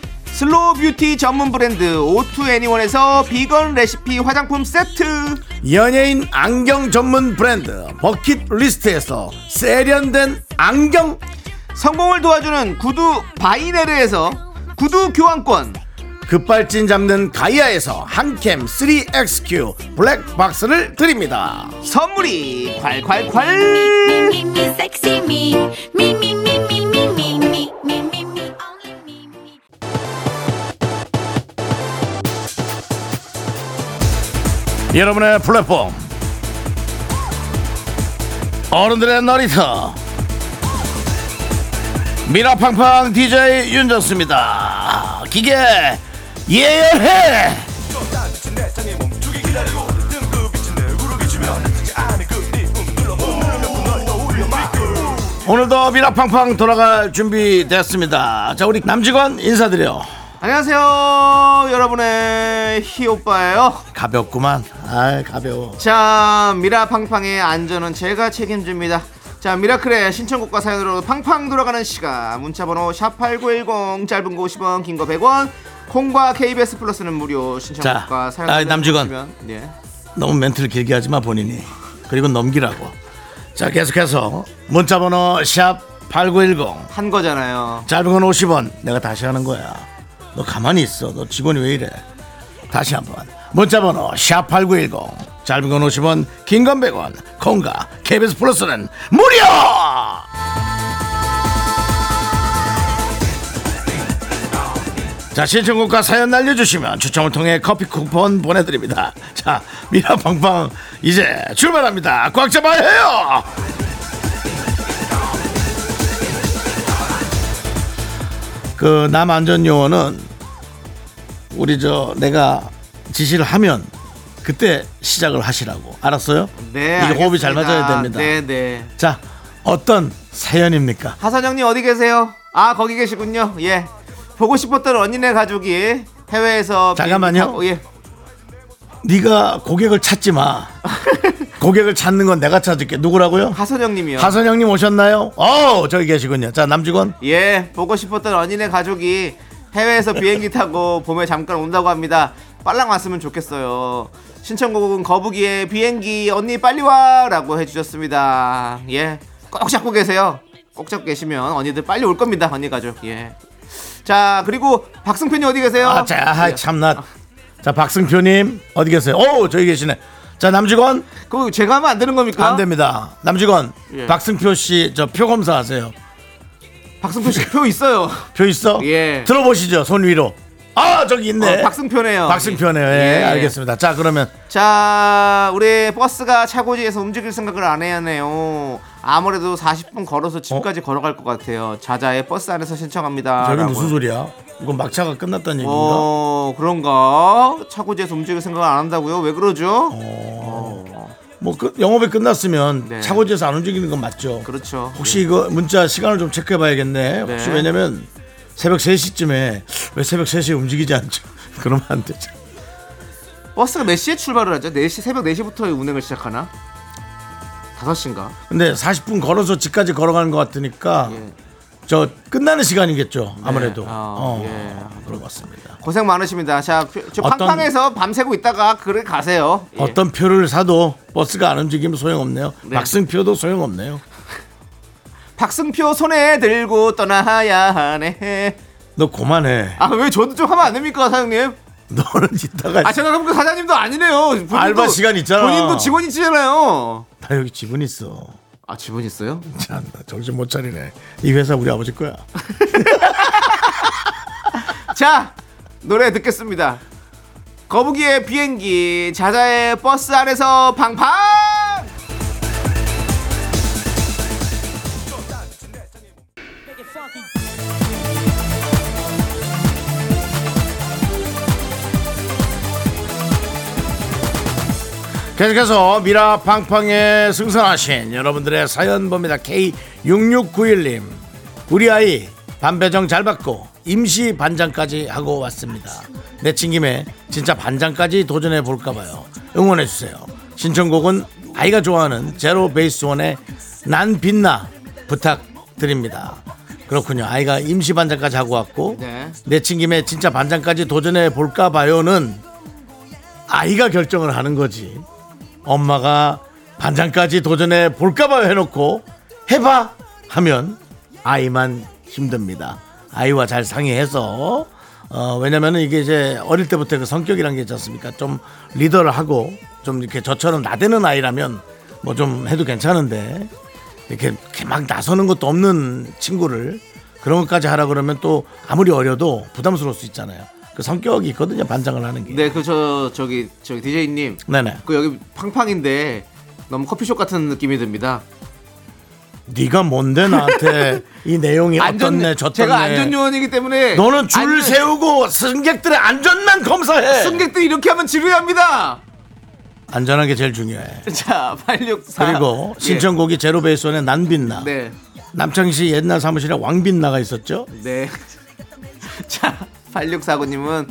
[SPEAKER 2] 슬로우 뷰티 전문 브랜드 오투 애니원에서 비건 레시피 화장품 세트,
[SPEAKER 1] 연예인 안경 전문 브랜드 버킷리스트에서 세련된 안경.
[SPEAKER 2] 성공을 도와주는 구두 바이네르에서 구두 교환권,
[SPEAKER 1] 급발진 잡는 가이아에서 한캠 3XQ 블랙박스를 드립니다.
[SPEAKER 2] 선물이 콸콸콸!
[SPEAKER 1] 여러분의 플랫폼. 어른들의 놀이터. 미라팡팡 DJ 윤정수입니다. 기계 예열해. 오늘도 미라팡팡 돌아갈 준비 됐습니다. 자 우리 남직원 인사드려
[SPEAKER 2] 안녕하세요, 여러분의 희 오빠예요.
[SPEAKER 1] 가볍구만 아 가벼워
[SPEAKER 2] 자, 미라팡팡의 안전은 제가 책임집니다. 자, 미라클의 신청곡과 사연으로 팡팡 돌아가는 시간. 문자번호 샵8910, 짧은 거 50원, 긴 거 100원. 콩과 KBS 플러스는 무료 신청곡과
[SPEAKER 1] 자,
[SPEAKER 2] 사연
[SPEAKER 1] 아, 남직원.
[SPEAKER 2] 예.
[SPEAKER 1] 너무 멘트를 길게 하지 마 본인이 그리고 넘기라고 자 계속해서 문자번호 샵8910
[SPEAKER 2] 한 거잖아요.
[SPEAKER 1] 짧은 건 50원 내가 다시 하는 거야 너 가만히 있어. 너 직원이 왜 이래? 다시 한번. 문자번호 샵8910 짧은 건 50원 긴 건 100원. 콩과 KBS 플러스는 무료! 자 신청곡과 사연 날려주시면 추첨을 통해 커피 쿠폰 보내드립니다. 자 미라팡팡 이제 출발합니다. 꽉 잡아야 해요 그 남안전 요원은 우리 저 내가 지시를 하면 그때 시작을 하시라고 알았어요?
[SPEAKER 2] 네.
[SPEAKER 1] 이게 호흡이 잘. 맞아야 됩니다.
[SPEAKER 2] 네, 네.
[SPEAKER 1] 자 어떤 사연입니까?
[SPEAKER 2] 하선영님 어디 계세요? 아 거기 계시군요. 예. 보고 싶었던 언니네 가족이 해외에서
[SPEAKER 1] 잠깐만요.
[SPEAKER 2] 비행기 타고- 예.
[SPEAKER 1] 네가 고객을 찾지 마. 고객을 찾는 건 내가 찾을게. 누구라고요?
[SPEAKER 2] 하선영님이요.
[SPEAKER 1] 하선영님 오셨나요? 어 저기 계시군요. 자 남직원
[SPEAKER 2] 예, 보고 싶었던 언니네 가족이 해외에서 비행기 타고 봄에 잠깐 온다고 합니다. 빨랑 왔으면 좋겠어요. 신청곡은 거북이의 비행기 언니 빨리 와라고 해주셨습니다. 예, 꼭 잡고 계세요. 꼭 잡고 계시면 언니들 빨리 올 겁니다. 언니 가족. 예. 자 그리고 박승편이 어디 계세요?
[SPEAKER 1] 아, 자, 아,
[SPEAKER 2] 예.
[SPEAKER 1] 참나. 자, 박승표님 어디 계세요? 오, 저기 계시네. 자, 남직원
[SPEAKER 2] 그거 제가 하면 안 되는 겁니까?
[SPEAKER 1] 안 됩니다. 남직원
[SPEAKER 2] 예.
[SPEAKER 1] 박승표 씨 저 표 검사하세요.
[SPEAKER 2] 박승표 씨표 있어요.
[SPEAKER 1] 표 있어?
[SPEAKER 2] 예.
[SPEAKER 1] 들어보시죠. 손 위로. 아, 저기 있네.
[SPEAKER 2] 어, 박승표네요.
[SPEAKER 1] 박승표네요. 예, 알겠습니다. 자, 그러면
[SPEAKER 2] 자, 우리 버스가 차고지에서 움직일 생각을 안 해야 하네요. 아무래도 40분 걸어서 집까지 걸어갈 것 같아요. 자자의 버스 안에서 신청합니다.
[SPEAKER 1] 저게
[SPEAKER 2] 라고.
[SPEAKER 1] 무슨 소리야? 이건 막차가 끝났다는 얘기인가?
[SPEAKER 2] 어, 그런가? 차고지에서 움직일 생각을 안 한다고요? 왜 그러죠?
[SPEAKER 1] 뭐 끝- 영업이 끝났으면
[SPEAKER 2] 네.
[SPEAKER 1] 차고지에서 안 움직이는 건 맞죠.
[SPEAKER 2] 그렇죠.
[SPEAKER 1] 혹시 이거 문자 시간을 좀 체크해 봐야겠네. 혹시
[SPEAKER 2] 네.
[SPEAKER 1] 왜냐면 새벽 3시쯤에 왜 새벽 3시에 움직이지 않죠? 그러면 안 되죠.
[SPEAKER 2] 버스가 몇 시에 출발을 하죠? 4시, 새벽 4시부터 운행을 시작하나? 5시인가?
[SPEAKER 1] 근데 40분 걸어서 집까지 걸어가는 것 같으니까
[SPEAKER 2] 예.
[SPEAKER 1] 저 끝나는 시간이겠죠. 아무래도.
[SPEAKER 2] 아,
[SPEAKER 1] 어,
[SPEAKER 2] 예.
[SPEAKER 1] 같습니다.
[SPEAKER 2] 고생 많으십니다. 자, 저
[SPEAKER 1] 어떤-
[SPEAKER 2] 팡팡에서 밤새고 있다가 그래 가세요. 예.
[SPEAKER 1] 어떤 표를 사도 버스가 안 움직이면 소용없네요.
[SPEAKER 2] 네.
[SPEAKER 1] 박승표도 소용없네요.
[SPEAKER 2] 박승표 손에 들고 떠나야 하네.
[SPEAKER 1] 너 그만해.
[SPEAKER 2] 아 왜 저도 좀 하면 안 됩니까 사장님?
[SPEAKER 1] 너는 이따가
[SPEAKER 2] 아 제가 그 사장님도 아니네요. 본인도,
[SPEAKER 1] 알바 시간 있잖아.
[SPEAKER 2] 본인도 직원이시잖아요.
[SPEAKER 1] 나 여기 지분 있어.
[SPEAKER 2] 아 직원 있어요?
[SPEAKER 1] 참, 나 정신 못 차리네. 이 회사 우리 아버지 거야.
[SPEAKER 2] 자 노래 듣겠습니다. 거북이의 비행기, 자자의 버스 안에서 팡팡.
[SPEAKER 1] 계속해서 미라 팡팡에 승선하신 여러분들의 사연 봅니다. K6691님. 우리 아이 반배정 잘 받고 임시 반장까지 하고 왔습니다. 내친 김에 진짜 반장까지 도전해 볼까 봐요. 응원해 주세요. 신청곡은 아이가 좋아하는 제로 베이스 원의 난 빛나 부탁드립니다. 그렇군요. 아이가 임시 반장까지 하고 왔고
[SPEAKER 2] 네.
[SPEAKER 1] 내친 김에 진짜 반장까지 도전해 볼까 봐요는 아이가 결정을 하는 거지. 엄마가 반장까지 도전해 볼까봐 해놓고 해봐 하면 아이만 힘듭니다. 아이와 잘 상의해서 어, 왜냐면은 이게 이제 어릴 때부터 그 성격이란 게 있지 않습니까? 좀 리더를 하고 좀 이렇게 저처럼 나대는 아이라면 뭐 좀 해도 괜찮은데 이렇게, 이렇게 막 나서는 것도 없는 친구를 그런 것까지 하라 그러면 또 아무리 어려도 부담스러울 수 있잖아요. 그 성격이 있거든요. 반장을 하는 게.
[SPEAKER 2] 네, 그 저 저기 저기 DJ님,
[SPEAKER 1] 네네.
[SPEAKER 2] 그 여기 팡팡인데 너무 커피숍 같은 느낌이 듭니다.
[SPEAKER 1] 네가 뭔데 나한테 이 내용이 어떻네 저떻네
[SPEAKER 2] 제가 안전 요원이기 때문에
[SPEAKER 1] 너는 줄
[SPEAKER 2] 안전-
[SPEAKER 1] 세우고 승객들의 안전만 검사해
[SPEAKER 2] 승객들 이렇게 하면 지루합니다.
[SPEAKER 1] 안전하게 제일 중요해
[SPEAKER 2] 자, 864
[SPEAKER 1] 그리고 신청곡이 제로베이스원의 난빛나
[SPEAKER 2] 네.
[SPEAKER 1] 남창희 씨 옛날 사무실에 왕빛나가 있었죠
[SPEAKER 2] 네. 자, 8649님은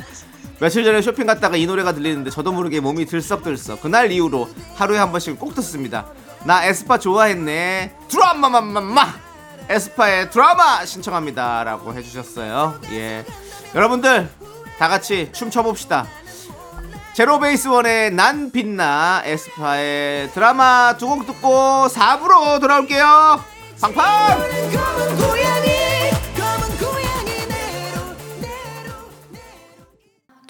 [SPEAKER 2] 며칠 전에 쇼핑 갔다가 이 노래가 들리는데 저도 모르게 몸이 들썩들썩. 그날 이후로 하루에 한 번씩 꼭 듣습니다. 나 에스파 좋아했네. 드라마마마마. 에스파의 드라마 신청합니다라고 해주셨어요. 예, 여러분들 다 같이 춤춰 봅시다. 제로 베이스 원의 난 빛나 에스파의 드라마 두 곡 듣고 4부로 돌아올게요. 팡팡!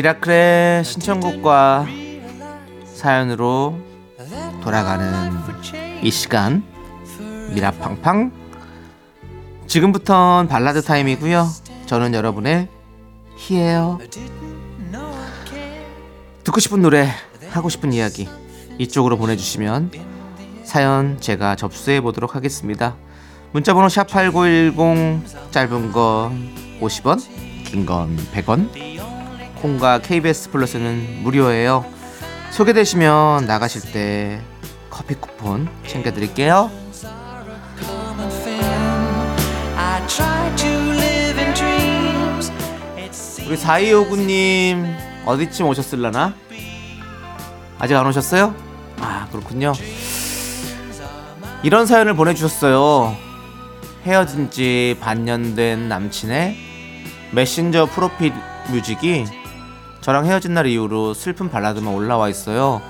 [SPEAKER 2] 미라클의 신청곡과 사연으로 돌아가는 이 시간 미라팡팡. 지금부턴 발라드 타임이고요. 저는 여러분의 희예요 듣고 싶은 노래 하고 싶은 이야기 이쪽으로 보내주시면 사연 제가 접수해 보도록 하겠습니다. 문자번호 샵8910 짧은 건 50원 긴 건 100원 콩과 KBS 플러스는 무료예요 소개되시면 나가실 때 커피 쿠폰 챙겨드릴게요 우리 4259님 어디쯤 오셨을라나? 아직 안 오셨어요? 아 그렇군요 이런 사연을 보내주셨어요 헤어진 지 반년 된 남친의 메신저 프로필 뮤직이 저랑 헤어진 날 이후로 슬픈 발라드만 올라와 있어요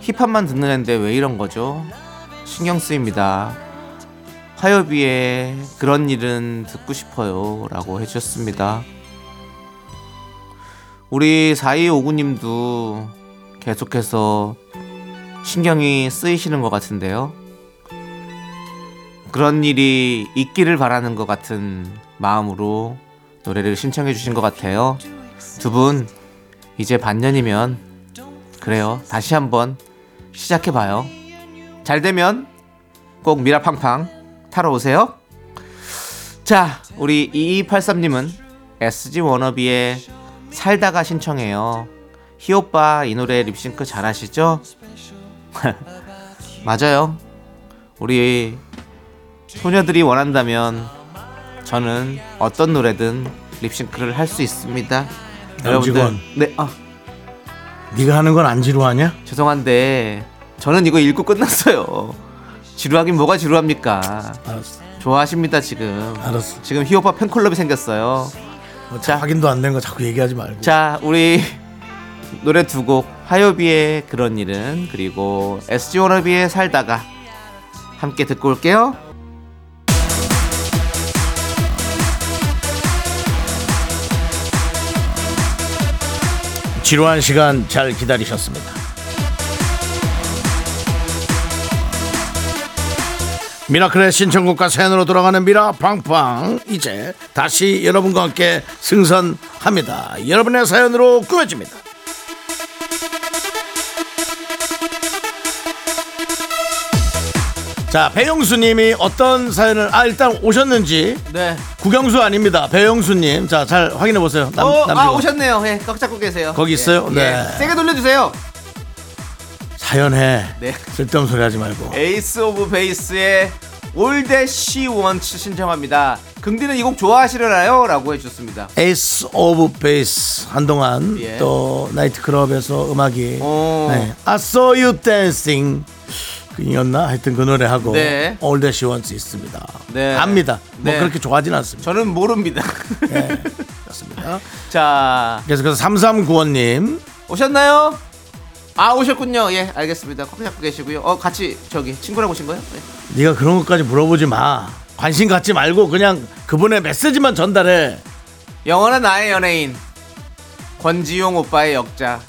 [SPEAKER 2] 힙합만 듣는 앤데 왜 이런 거죠? 신경 쓰입니다 화요비에 그런 일은 듣고 싶어요 라고 해주셨습니다 우리 4259님도 계속해서 신경이 쓰이시는 것 같은데요. 그런 일이 있기를 바라는 것 같은 마음으로 노래를 신청해 주신 것 같아요. 두 분 이제 반년이면 그래요. 다시 한번 시작해 봐요. 잘 되면 꼭 미라팡팡 타러 오세요. 자, 우리 2283님은 SG 워너비의 살다가 신청해요. 희오빠 이 노래 립싱크 잘하시죠? 맞아요. 우리 소녀들이 원한다면 저는 어떤 노래든 립싱크를 할 수 있습니다.
[SPEAKER 1] 남직원.
[SPEAKER 2] 네, 아
[SPEAKER 1] 네가 하는 건 안 지루하냐?
[SPEAKER 2] 죄송한데 저는 이거 읽고 끝났어요. 지루하긴 뭐가 지루합니까?
[SPEAKER 1] 알았어.
[SPEAKER 2] 좋아하십니다 지금.
[SPEAKER 1] 알았어.
[SPEAKER 2] 지금 희오빠 팬클럽이 생겼어요.
[SPEAKER 1] 뭐 확인도 안 된 거 자꾸 얘기하지 말고.
[SPEAKER 2] 자, 우리 노래 두 곡 화요비의 그런 일은 그리고 SG 워너비의 살다가 함께 듣고 올게요.
[SPEAKER 1] 지루한 시간 잘 기다리셨습니다. 미라클의 신청곡과 사연으로 돌아가는 미라 팡팡 이제 다시 여러분과 함께 승선합니다. 여러분의 사연으로 꾸며집니다. 자 배영수님이 어떤 사연을 아 일단 오셨는지
[SPEAKER 2] 네.
[SPEAKER 1] 구경수 아닙니다. 배영수님 자 잘 확인해 보세요. 남,
[SPEAKER 2] 어, 아. 오셨네요. 예, 꽉 잡고 계세요.
[SPEAKER 1] 거기 있어요?
[SPEAKER 2] 예,
[SPEAKER 1] 네.
[SPEAKER 2] 예. 세게 돌려주세요.
[SPEAKER 1] 사연해
[SPEAKER 2] 네.
[SPEAKER 1] 쓸데없는 소리 하지 말고
[SPEAKER 2] 에이스 오브 베이스의 All That She Wants 신청합니다. 긍디는 이 곡 좋아하시려나요? 라고 해주셨습니다.
[SPEAKER 1] 에이스 오브 베이스 한동안
[SPEAKER 2] 예.
[SPEAKER 1] 또 나이트클럽에서 음악이
[SPEAKER 2] 오.
[SPEAKER 1] 네. I saw you dancing 이었나 하여튼 그 노래하고
[SPEAKER 2] 네.
[SPEAKER 1] All That She Wants 있습니다
[SPEAKER 2] 네.
[SPEAKER 1] 압니다 뭐
[SPEAKER 2] 네.
[SPEAKER 1] 그렇게 좋아하진 않습니다
[SPEAKER 2] 저는 모릅니다.
[SPEAKER 1] 네. 그렇습니다
[SPEAKER 2] 자,
[SPEAKER 1] 계속해서 3395님
[SPEAKER 2] 오셨나요? 아 오셨군요. 예, 알겠습니다. 꽉 잡고 계시고요. 어, 같이 저기 친구랑 오신 거예요? 네.
[SPEAKER 1] 네가 그런 것까지 물어보지 마 관심 갖지 말고 그냥 그분의 메시지만 전달해
[SPEAKER 2] 영원한 나의 연예인 권지용 오빠의 역자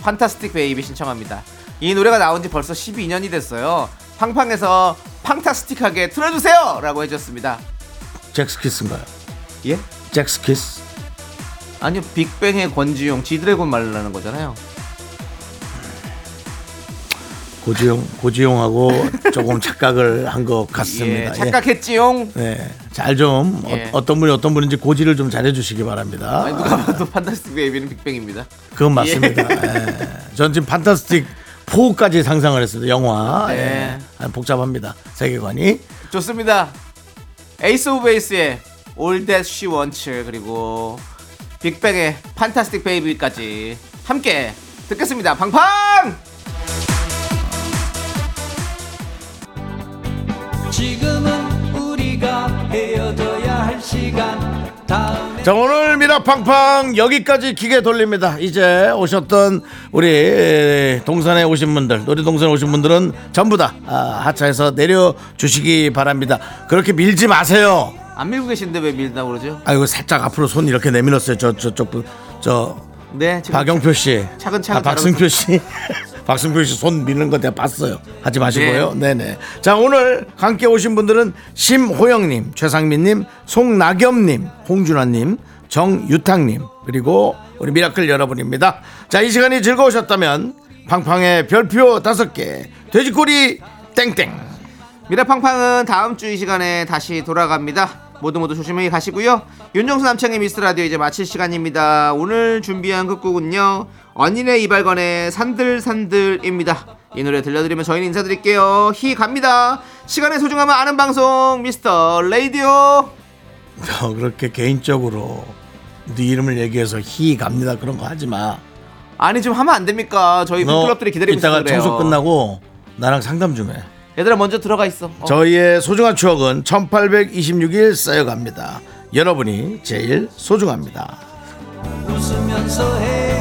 [SPEAKER 2] Fantastic Baby 신청합니다. 이 노래가 나온 지 벌써 12년이 됐어요. 팡팡에서 팡타스틱하게 틀어주세요! 라고 해줬습니다.
[SPEAKER 1] 젝스키스인가요?
[SPEAKER 2] 예?
[SPEAKER 1] 젝스키스
[SPEAKER 2] 아니요, 빅뱅의 권지용, 지드래곤 말하는 거잖아요.
[SPEAKER 1] 고지용 고지용하고 조금 착각을 한 것 같습니다
[SPEAKER 2] 예, 착각했지용.
[SPEAKER 1] 네, 잘 좀
[SPEAKER 2] 예.
[SPEAKER 1] 어, 떤 분이 어떤 분인지 고지를 좀 잘해주시기 바랍니다.
[SPEAKER 2] 아니, 누가 봐도 Fantastic Baby는 빅뱅입니다.
[SPEAKER 1] 그건 맞습니다. 예. 전 지금 Fantastic 4까지 상상을 했습니다. 영화.
[SPEAKER 2] 네.
[SPEAKER 1] 예. 복잡합니다. 세계관이.
[SPEAKER 2] 좋습니다. 에이스 오브 베이스의 All That She Wants 그리고 빅뱅의 Fantastic Baby까지 함께 듣겠습니다. 팡팡!
[SPEAKER 6] 지금은 우리가 다음에
[SPEAKER 1] 자 오늘 미라팡팡 여기까지 기계 돌립니다. 이제 오셨던 우리 동산에 오신 분들 놀이동산에 오신 분들은 전부 다 아, 하차해서 내려주시기 바랍니다. 그렇게 밀지 마세요.
[SPEAKER 2] 안 밀고 계신데 왜 밀다 그러죠?
[SPEAKER 1] 아이고 살짝 앞으로 손 이렇게 내밀었어요. 저 저쪽 분- 저
[SPEAKER 2] 네,
[SPEAKER 1] 박영표 씨,
[SPEAKER 2] 차근차근
[SPEAKER 1] 아, 박승표 씨, 박승표 씨손 미는 거 내가 봤어요. 하지 마시고요. 네, 네. 자 오늘 함께 오신 분들은 심호영님, 최상민님, 송나겸님, 홍준환님, 정유탁님 그리고 우리 미라클 여러분입니다. 자 이 시간이 즐거우셨다면 팡팡의 별표 다섯 개, 돼지꼬리 땡땡.
[SPEAKER 2] 미라팡팡은 다음 주 이 시간에 다시 돌아갑니다. 모두 모두 조심히 가시고요. 윤정수 남창희 미스터 라디오 이제 마칠 시간입니다. 오늘 준비한 끝곡은요. 언니네 이발관의 산들산들입니다. 이 노래 들려드리면 저희는 인사드릴게요. 히 갑니다. 시간의 소중함을 아는 방송 미스터 레이디오.
[SPEAKER 1] 너 그렇게 개인적으로 네 이름을 얘기해서 희 갑니다 그런 거 하지 마.
[SPEAKER 2] 아니 좀 하면 안 됩니까? 저희
[SPEAKER 1] 너
[SPEAKER 2] 팬클럽들이 기다리고 있어서
[SPEAKER 1] 이따가. 청소 끝나고 나랑 상담 좀 해.
[SPEAKER 2] 얘들아 먼저 들어가 있어. 어.
[SPEAKER 1] 저희의 소중한 추억은 1826일 쌓여갑니다. 여러분이 제일 소중합니다.
[SPEAKER 6] 웃으면서 해